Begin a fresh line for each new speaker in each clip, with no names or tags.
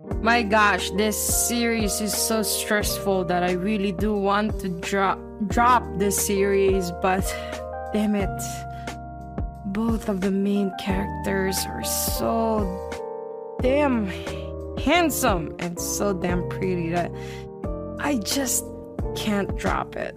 My gosh, this series is so stressful that I really do want to drop drop this series, but damn it. Both of the main characters are so damn handsome and so damn pretty that I just can't drop it.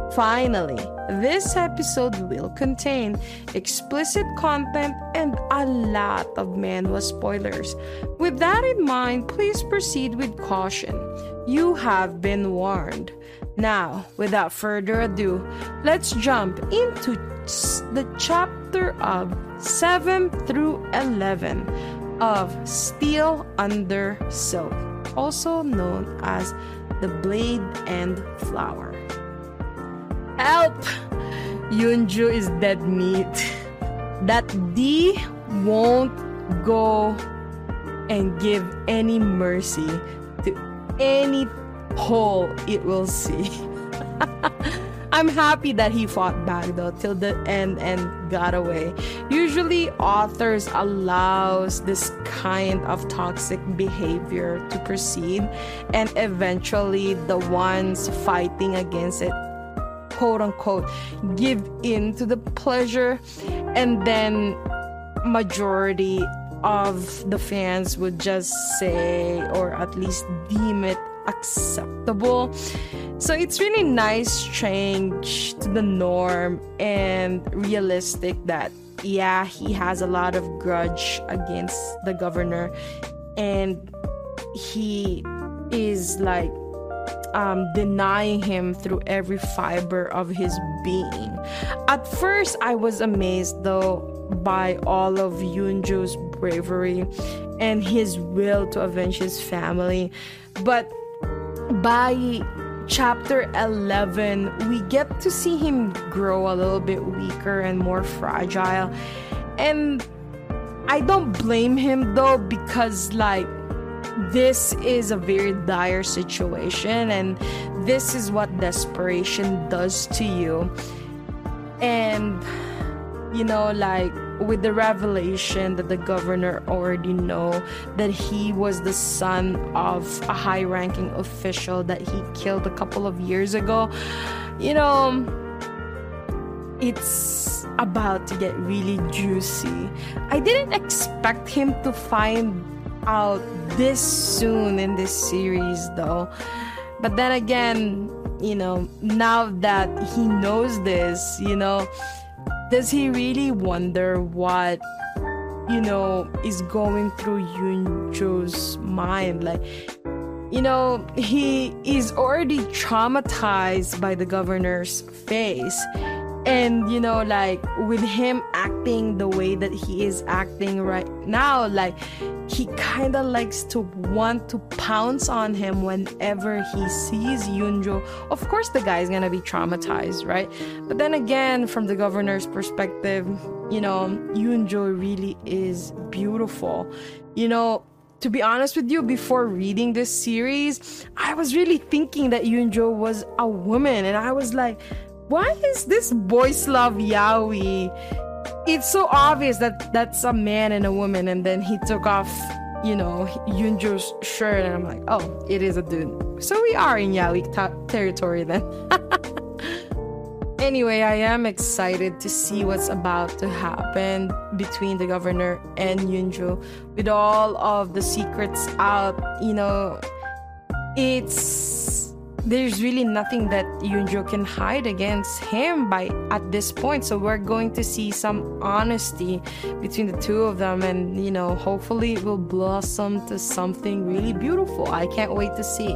Finally, this episode will contain explicit content and a lot of manhwa spoilers. With that in mind, please proceed with caution. You have been warned. Now, without further ado, let's jump into the chapter of 7 through 11 of Steel Under Silk, also known as the Blade and Flower. Help! Yunju is dead meat. That D won't go and give any mercy to any hole it will see. I'm happy that he fought back though till the end and got away. Usually authors allows this kind of toxic behavior to proceed and eventually the ones fighting against it quote unquote give in to the pleasure and then majority of the fans would just say or at least deem it acceptable. So it's really nice change to the norm and realistic that yeah he has a lot of grudge against the governor and he is like um, denying him through every fiber of his being. At first, I was amazed though by all of Yunjo's bravery and his will to avenge his family. But by chapter 11, we get to see him grow a little bit weaker and more fragile. And I don't blame him though, because, like, this is a very dire situation and this is what desperation does to you. And you know like with the revelation that the governor already know that he was the son of a high ranking official that he killed a couple of years ago you know it's about to get really juicy. I didn't expect him to find out this soon in this series, though. But then again, you know, now that he knows this, you know, does he really wonder what, you know, is going through Yunjo's mind? Like, you know, he is already traumatized by the governor's face and you know like with him acting the way that he is acting right now like he kind of likes to want to pounce on him whenever he sees Yunjo. Of course, the guy's gonna be traumatized, right? But then again, from the governor's perspective, you know, Yunjo really is beautiful. You know, to be honest with you, before reading this series, I was really thinking that Yunjo was a woman, and I was like, why is this boys love yaoi? It's so obvious that that's a man and a woman and then he took off you know yunjo's shirt and i'm like oh it is a dude. So we are in yaoi ta- territory then. Anyway, I am excited to see what's about to happen between the governor and Yunjo with all of the secrets out. You know, it's there's really nothing that Yunjo can hide against him by at this point. So we're going to see some honesty between the two of them and you know, hopefully it will blossom to something really beautiful. I can't wait to see.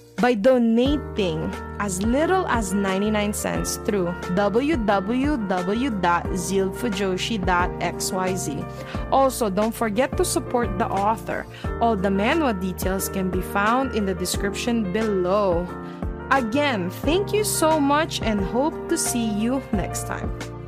by donating as little as 99 cents through www.zealfujoshi.xyz. Also, don't forget to support the author. All the manhwa details can be found in the description below. Again, thank you so much and hope to see you next time.